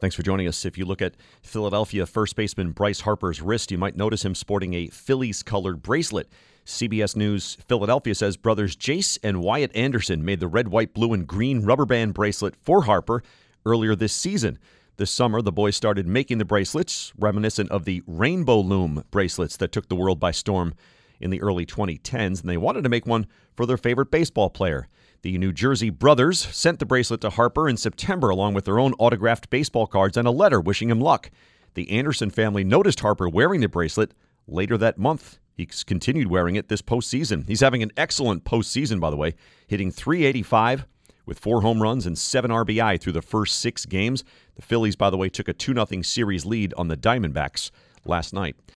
Thanks for joining us. If you look at Philadelphia first baseman Bryce Harper's wrist, you might notice him sporting a Phillies colored bracelet. CBS News Philadelphia says brothers Jace and Wyatt Anderson made the red, white, blue, and green rubber band bracelet for Harper earlier this season. This summer, the boys started making the bracelets, reminiscent of the Rainbow Loom bracelets that took the world by storm in the early 2010s, and they wanted to make one for their favorite baseball player. The New Jersey brothers sent the bracelet to Harper in September along with their own autographed baseball cards and a letter wishing him luck. The Anderson family noticed Harper wearing the bracelet later that month. He's continued wearing it this postseason. He's having an excellent postseason, by the way, hitting 385 with four home runs and seven RBI through the first six games. The Phillies, by the way, took a 2 0 series lead on the Diamondbacks last night.